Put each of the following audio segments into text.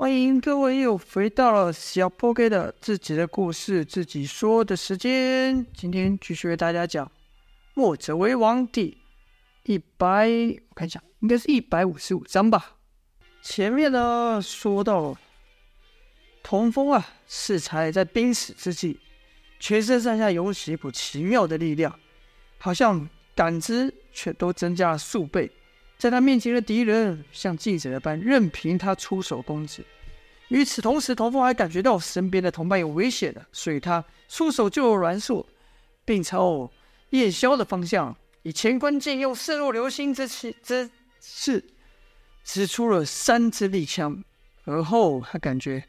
欢迎各位又回到了小波哥的自己的故事自己说的时间。今天继续为大家讲《墨者为王》第一百，我看一下，应该是一百五十五章吧。前面呢说到了，童风啊，适才在濒死之际，全身上下涌起一股奇妙的力量，好像感知却都增加了数倍。在他面前的敌人像记者的般，任凭他出手攻击。与此同时，童风还感觉到身边的同伴有危险了，所以他出手救了阮硕，并朝燕霄的方向以乾坤镜用势若流星之气之势使出了三支利枪。而后他感觉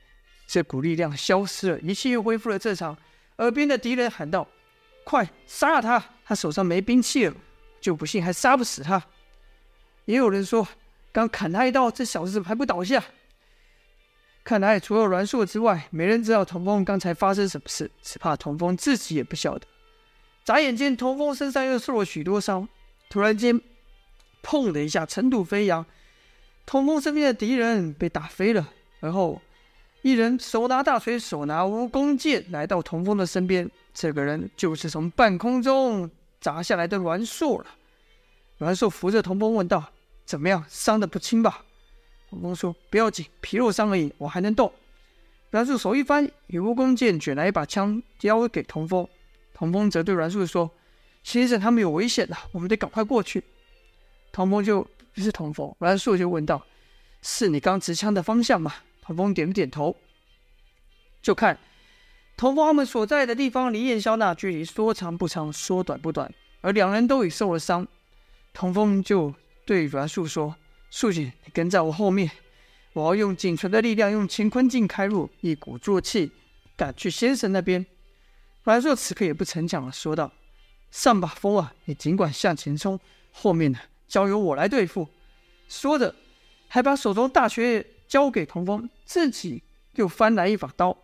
这股力量消失了，一切又恢复了正常。耳边的敌人喊道：“快杀了他！他手上没兵器了，就不信还杀不死他。”也有人说，刚砍他一刀，这小子怎么还不倒下？看来除了栾硕之外，没人知道童风刚才发生什么事，只怕童风自己也不晓得。眨眼间，童风身上又受了许多伤。突然间，砰的一下，尘土飞扬，童风身边的敌人被打飞了。而后，一人手拿大锤，手拿蜈蚣剑，来到童风的身边。这个人就是从半空中砸下来的栾硕了。阮硕扶着童风问道：“怎么样，伤得不轻吧？”童风说：“不要紧，皮肉伤而已，我还能动。”阮硕手一翻，以蜈蚣剑卷来一把枪，交给童风。童风则对阮硕说：“先生，他们有危险了，我们得赶快过去。”童风就不是童风，阮硕就问道：“是你刚持枪的方向吗？”童风点了点头。就看童风他们所在的地方离燕霄那距离说长不长，说短不短，而两人都已受了伤。童风就对阮树说：“树姐，你跟在我后面，我要用仅存的力量，用乾坤镜开路，一鼓作气赶去先生那边。”阮硕此刻也不逞强了，说道：“上吧，风啊，你尽管向前冲，后面呢，交由我来对付。”说着，还把手中大锤交给童风，自己又翻来一把刀。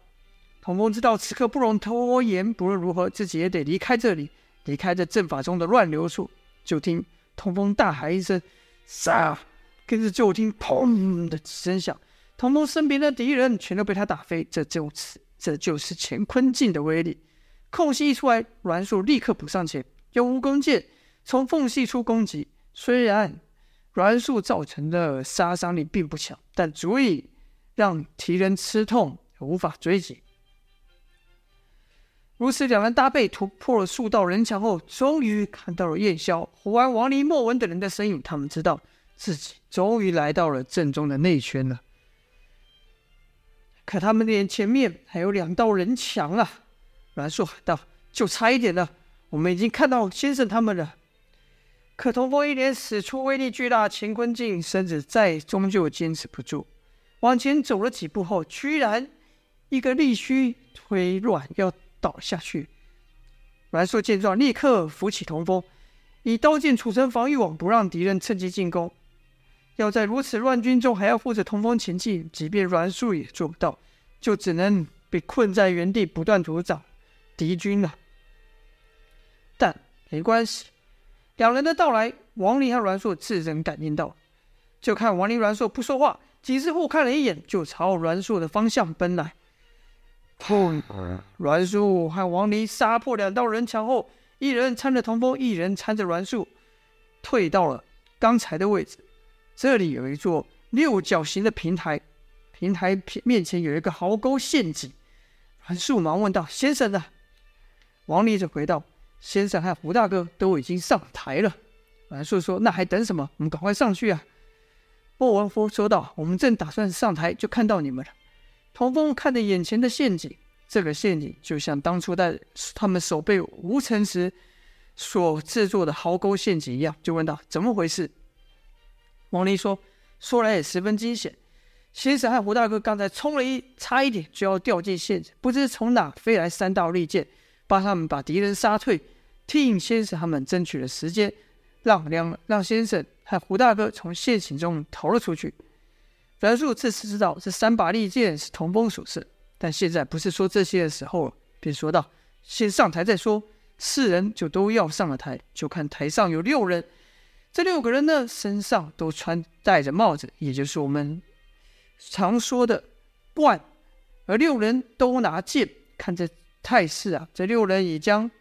童风知道此刻不容拖延，不论如何，自己也得离开这里，离开这阵法中的乱流处。就听。通风大喊一声：“杀！”跟着就听“砰”的几声响，通风身边的敌人全都被他打飞。这就是这就是乾坤镜的威力。空隙一出来，阮树立刻补上前，用蜈蚣剑从缝隙处攻击。虽然阮树造成的杀伤力并不强，但足以让敌人吃痛，无法追击。如此，两人搭配突破了数道人墙后，终于看到了燕霄、胡安、王离、莫文等人的身影。他们知道自己终于来到了正中的内圈了。可他们脸前面还有两道人墙啊！阮硕喊道：“就差一点了，我们已经看到先生他们了。”可童风一连使出威力巨大的乾坤镜，身子再终究坚持不住，往前走了几步后，居然一个力虚腿软要。倒下去，阮硕见状，立刻扶起童风，以刀剑组成防御网，不让敌人趁机进攻。要在如此乱军中还要护着童风前进，即便阮硕也做不到，就只能被困在原地，不断阻挡敌军了。但没关系，两人的到来，王林和阮硕自然感应到。就看王林、阮硕不说话，几次互看了一眼，就朝阮硕的方向奔来。砰！阮树和王离杀破两道人墙后，一人搀着童风，一人搀着阮树，退到了刚才的位置。这里有一座六角形的平台，平台面前有一个壕沟陷阱。阮树忙问道：“先生呢？”王离则回道：“先生和胡大哥都已经上台了。”阮树说：“那还等什么？我们赶快上去啊！”莫文夫说道：“我们正打算上台，就看到你们了。”童风看着眼前的陷阱，这个陷阱就像当初在他们守备吴城时所制作的壕沟陷阱一样，就问道：“怎么回事？”王离说：“说来也十分惊险。先生和胡大哥刚才冲了一，差一点就要掉进陷阱，不知从哪飞来三道利剑，帮他们把敌人杀退，替先生他们争取了时间，让两让先生和胡大哥从陷阱中逃了出去。”阮硕这次知道这三把利剑是同风所赐，但现在不是说这些的时候了，便说道：“先上台再说。”四人就都要上了台，就看台上有六人，这六个人呢，身上都穿戴着帽子，也就是我们常说的冠。而六人都拿剑，看这态势啊，这六人已将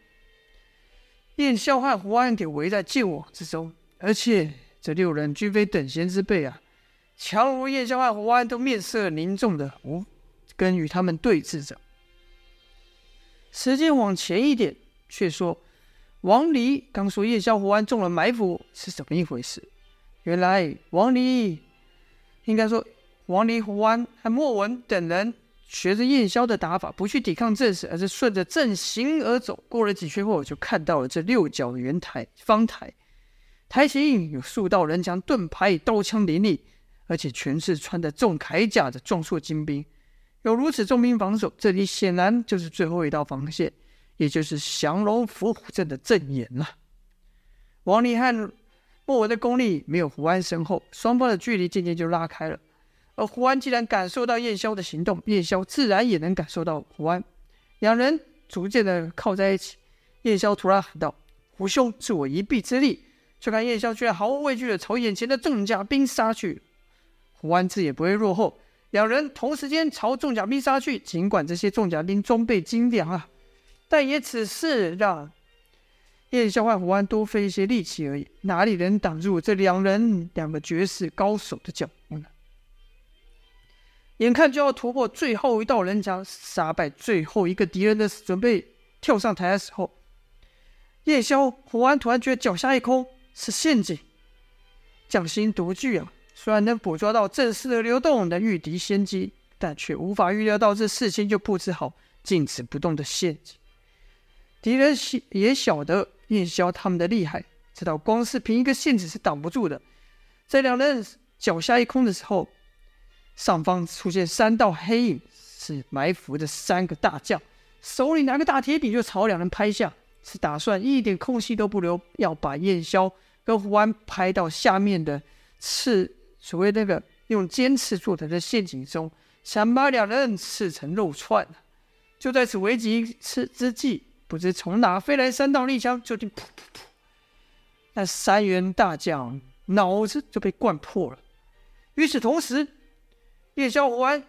燕萧和胡安给围在剑网之中，而且这六人均非等闲之辈啊！强如燕萧和胡安都面色凝重的无跟与他们对峙着。时间往前一点，却说王离刚说燕萧胡安中了埋伏是怎么一回事？原来王离应该说王离胡安和莫文等人。学着燕萧的打法，不去抵抗阵势，而是顺着阵型而走。过了几圈后，就看到了这六角圆台方台，台形有数道人墙，盾牌刀枪林立，而且全是穿着重铠甲的壮硕精兵。有如此重兵防守，这里显然就是最后一道防线，也就是降龙伏虎阵的阵眼了。王离和莫文的功力没有胡安深厚，双方的距离渐渐就拉开了。而胡安既然感受到燕萧的行动，燕萧自然也能感受到胡安。两人逐渐的靠在一起，燕萧突然喊道：“胡兄，助我一臂之力！”却看燕萧居然毫无畏惧的朝眼前的重甲兵杀去。胡安自也不会落后，两人同时间朝重甲兵杀去。尽管这些重甲兵装备精良啊，但也只是让燕萧和胡安多费一些力气而已，哪里能挡住这两人两个绝世高手的脚步呢？眼看就要突破最后一道人墙，杀败最后一个敌人的准备跳上台的时候，燕萧、胡安突然觉得脚下一空，是陷阱。匠心独具啊！虽然能捕捉到阵势的流动，能御敌先机，但却无法预料到这事情就布置好静止不动的陷阱。敌人也晓得燕萧他们的厉害，知道光是凭一个陷阱是挡不住的。在两人脚下一空的时候，上方出现三道黑影，是埋伏的三个大将，手里拿个大铁柄就朝两人拍下，是打算一点空隙都不留，要把燕萧跟胡安拍到下面的刺，所谓那个用尖刺做的的陷阱中，想把两人刺成肉串。就在此危急之之际，不知从哪飞来三道利枪，就听噗噗噗，那三员大将脑子就被灌破了。与此同时，叶萧胡安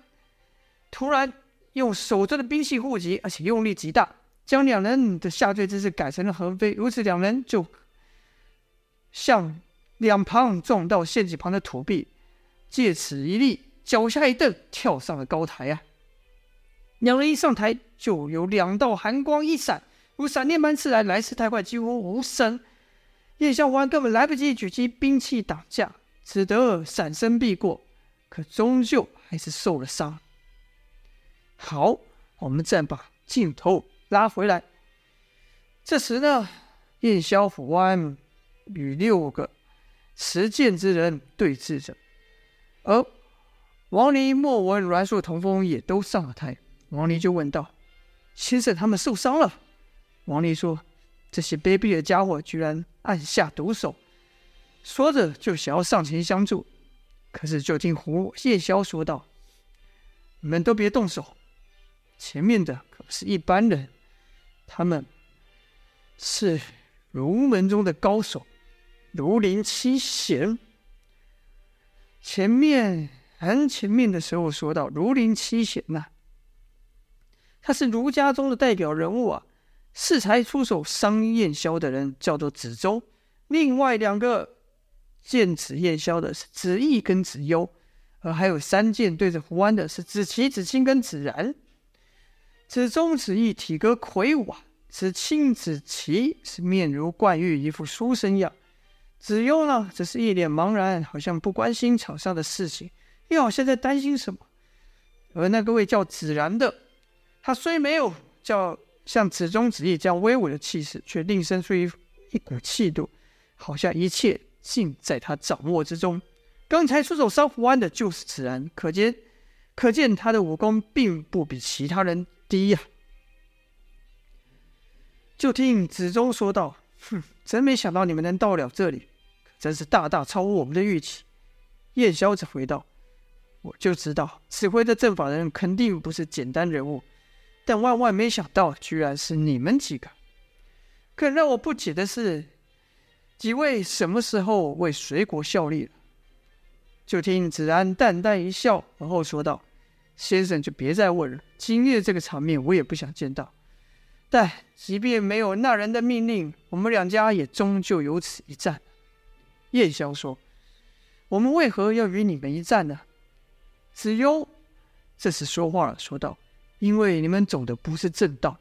突然用手中的兵器护击，而且用力极大，将两人的下坠姿势改成了横飞。如此，两人就向两旁撞到陷阱旁的土壁，借此一力，脚下一蹬，跳上了高台啊！两人一上台，就有两道寒光一闪，如闪电般刺来，来势太快，几乎无声。燕萧胡安根本来不及举起兵器挡架，只得闪身避过。可终究还是受了伤。好，我们再把镜头拉回来。这时呢，燕萧胡安与六个持剑之人对峙着，而王离、莫文、阮树、童风也都上了台。王离就问道：“先生，他们受伤了？”王离说：“这些卑鄙的家伙居然暗下毒手。”说着就想要上前相助。可是，就听胡燕萧说道：“你们都别动手，前面的可不是一般人，他们是儒门中的高手，儒林七贤。前面很前面的时候说到，儒林七贤呐，他是儒家中的代表人物啊。适才出手伤燕萧的人叫做子周，另外两个。”剑指燕萧的是子义跟子优，而还有三剑对着胡安的是子奇、子清跟子然。子忠、子义体格魁梧啊，子清、子奇是面如冠玉，一副书生样。子悠呢，则是一脸茫然，好像不关心场上的事情，又好像在担心什么。而那个位叫子然的，他虽没有叫像子中、子义这样威武的气势，却另生出一一股气度，好像一切。尽在他掌握之中。刚才出手伤胡安的就是子然，可见，可见他的武功并不比其他人低呀、就听子中说道：“哼，真没想到你们能到了这里，真是大大超乎我们的预期。”燕萧子回道：“我就知道指挥这阵法人肯定不是简单人物，但万万没想到，居然是你们几个。更让我不解的是。”几位什么时候为隋国效力了？就听子安淡淡一笑，然后说道：“先生就别再问了。今日这个场面，我也不想见到。但即便没有那人的命令，我们两家也终究有此一战。燕萧说：“我们为何要与你们一战呢？”子悠这时说话了，说道：“因为你们走的不是正道。”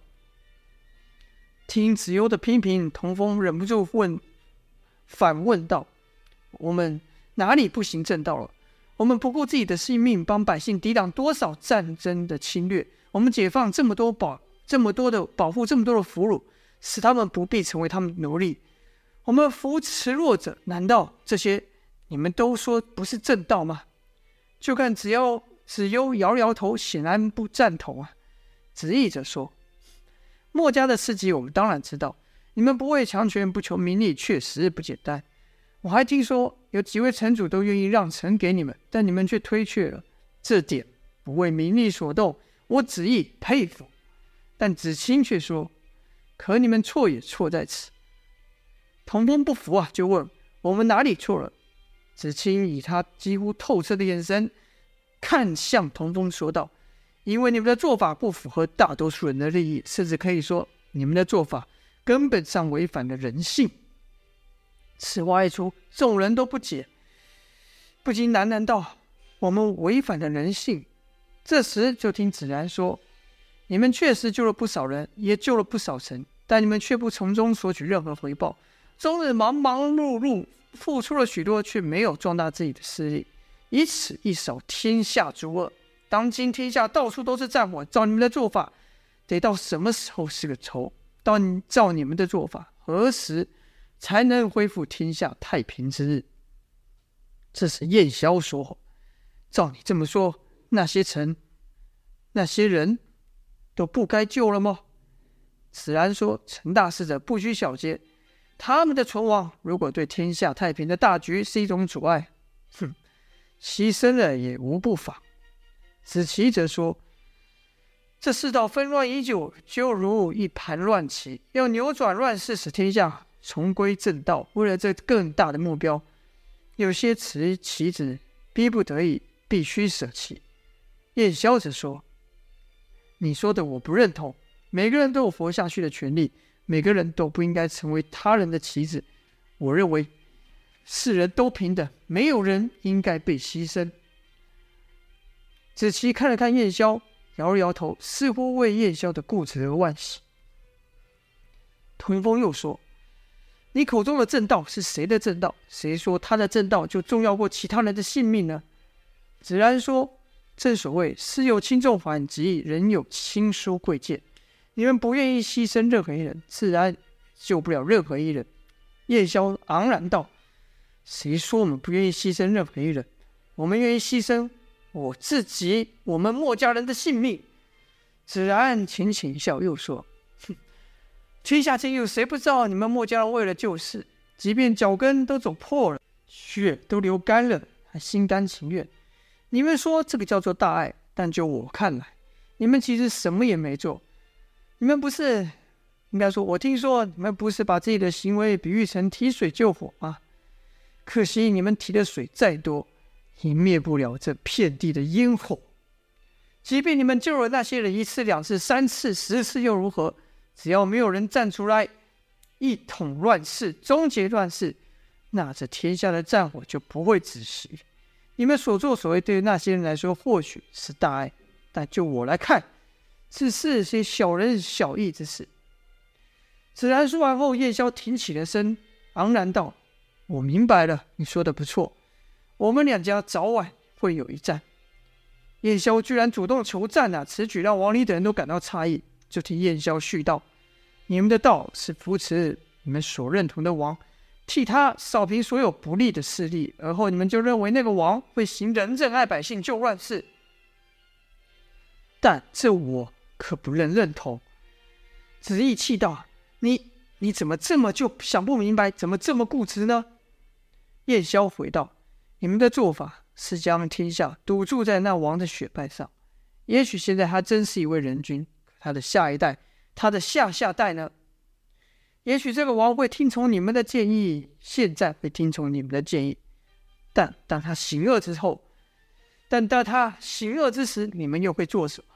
听子悠的批评，童风忍不住问，反问道：“我们哪里不行正道了？我们不顾自己的性命，帮百姓抵挡多少战争的侵略？我们解放这么多宝，这么多的保护，这么多的俘虏，使他们不必成为他们奴隶。我们扶持弱者，难道这些你们都说不是正道吗？就看子悠，子悠摇摇头，显然不赞同啊。子义则说。”墨家的事迹，我们当然知道。你们不畏强权，不求名利，确实不简单。我还听说有几位城主都愿意让城给你们，但你们却推却了。这点不为名利所动，我子义佩服。但子清却说：“可你们错也错在此。”童风不服啊，就问：“我们哪里错了？”子清以他几乎透彻的眼神看向童风，说道。因为你们的做法不符合大多数人的利益，甚至可以说你们的做法根本上违反了人性。此话一出，众人都不解，不禁喃喃道：“我们违反了人性。”这时，就听子然说：“你们确实救了不少人，也救了不少城，但你们却不从中索取任何回报，终日忙忙碌碌，付出了许多，却没有壮大自己的势力，以此一扫天下诸恶。”当今天下到处都是战火，照你们的做法，得到什么时候是个头？到你照你们的做法，何时才能恢复天下太平之日？这是燕萧说：“照你这么说，那些城、那些人都不该救了吗？”子然说：“成大事者不拘小节，他们的存亡，如果对天下太平的大局是一种阻碍，哼，牺牲了也无不妨。”子期则说：“这世道纷乱已久，就如一盘乱棋，要扭转乱世，使天下重归正道。为了这更大的目标，有些棋棋子逼不得已，必须舍弃。”燕萧则说：“你说的我不认同。每个人都有活下去的权利，每个人都不应该成为他人的棋子。我认为，世人都平等，没有人应该被牺牲。”子期看了看燕萧，摇了摇头，似乎为燕萧的固执而惋惜。童风又说：“你口中的正道是谁的正道？谁说他的正道就重要过其他人的性命呢？”子然说：“正所谓事有轻重缓急，人有亲疏贵贱。你们不愿意牺牲任何一人，自然救不了任何一人。”燕萧昂然道：“谁说我们不愿意牺牲任何一人？我们愿意牺牲。”我自己，我们墨家人的性命。子然浅浅一笑，又说：“哼，天下间有谁不知道你们墨家人为了救世，即便脚跟都走破了，血都流干了，还心甘情愿？你们说这个叫做大爱，但就我看来，你们其实什么也没做。你们不是应该说，我听说你们不是把自己的行为比喻成提水救火吗？可惜你们提的水再多。”也灭不了这片地的烟火。即便你们救了那些人一次、两次、三次、十次又如何？只要没有人站出来一统乱世、终结乱世，那这天下的战火就不会止息。你们所作所为，对于那些人来说或许是大爱，但就我来看，只是些小人小义之事。子然说完后，燕萧挺起了身，昂然道：“我明白了，你说的不错。”我们两家早晚会有一战。燕萧居然主动求战啊！此举让王离等人都感到诧异。就听燕萧絮道：“你们的道是扶持你们所认同的王，替他扫平所有不利的势力，而后你们就认为那个王会行仁政、爱百姓、救乱世。但这我可不能认同。”子义气道：“你你怎么这么就想不明白？怎么这么固执呢？”燕萧回道。你们的做法是将天下赌注在那王的血脉上。也许现在他真是一位仁君，他的下一代，他的下下代呢？也许这个王会听从你们的建议，现在会听从你们的建议，但当他行恶之后，但当他行恶之时，你们又会做什么？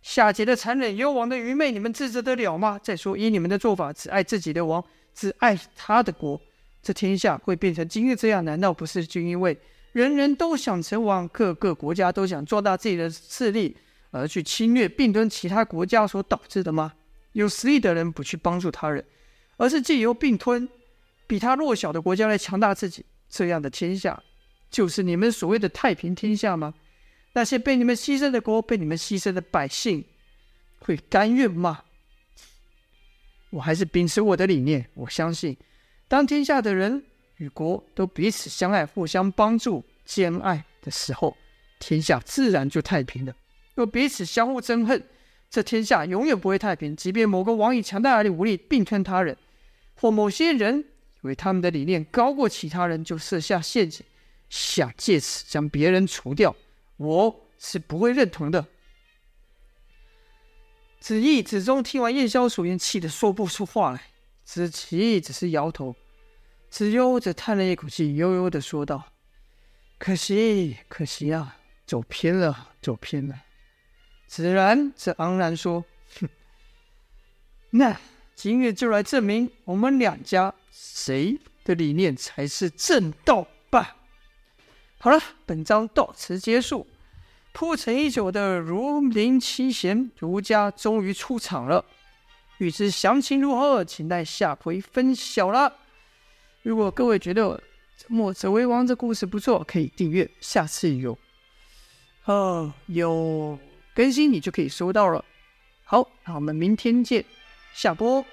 夏桀的残忍，幽王的愚昧，你们制止得了吗？再说，以你们的做法，只爱自己的王，只爱他的国，这天下会变成今日这样，难道不是就因为人人都想成王，各个国家都想壮大自己的势力，而去侵略并吞其他国家所导致的吗？有实力的人不去帮助他人，而是借由并吞比他弱小的国家来强大自己，这样的天下，就是你们所谓的太平天下吗？那些被你们牺牲的国，被你们牺牲的百姓，会甘愿吗？我还是秉持我的理念，我相信，当天下的人与国都彼此相爱、互相帮助、兼爱的时候，天下自然就太平了。若彼此相互憎恨，这天下永远不会太平。即便某个王以强大而力武力并吞他人，或某些人以为他们的理念高过其他人，就设下陷阱，想借此将别人除掉，我是不会认同的。子义、子忠听完燕萧所言，气得说不出话来。子期只是摇头，子悠则叹了一口气，悠悠地说道：“可惜，可惜啊，走偏了，走偏了。”子然则昂然说：“哼，那今日就来证明我们两家谁的理念才是正道吧。”好了，本章到此结束。铺陈已久的儒林七贤，儒家终于出场了。欲知详情如何，请待下回分晓了。如果各位觉得墨者为王这故事不错，可以订阅，下次有哦有更新你就可以收到了。好，那我们明天见，下播。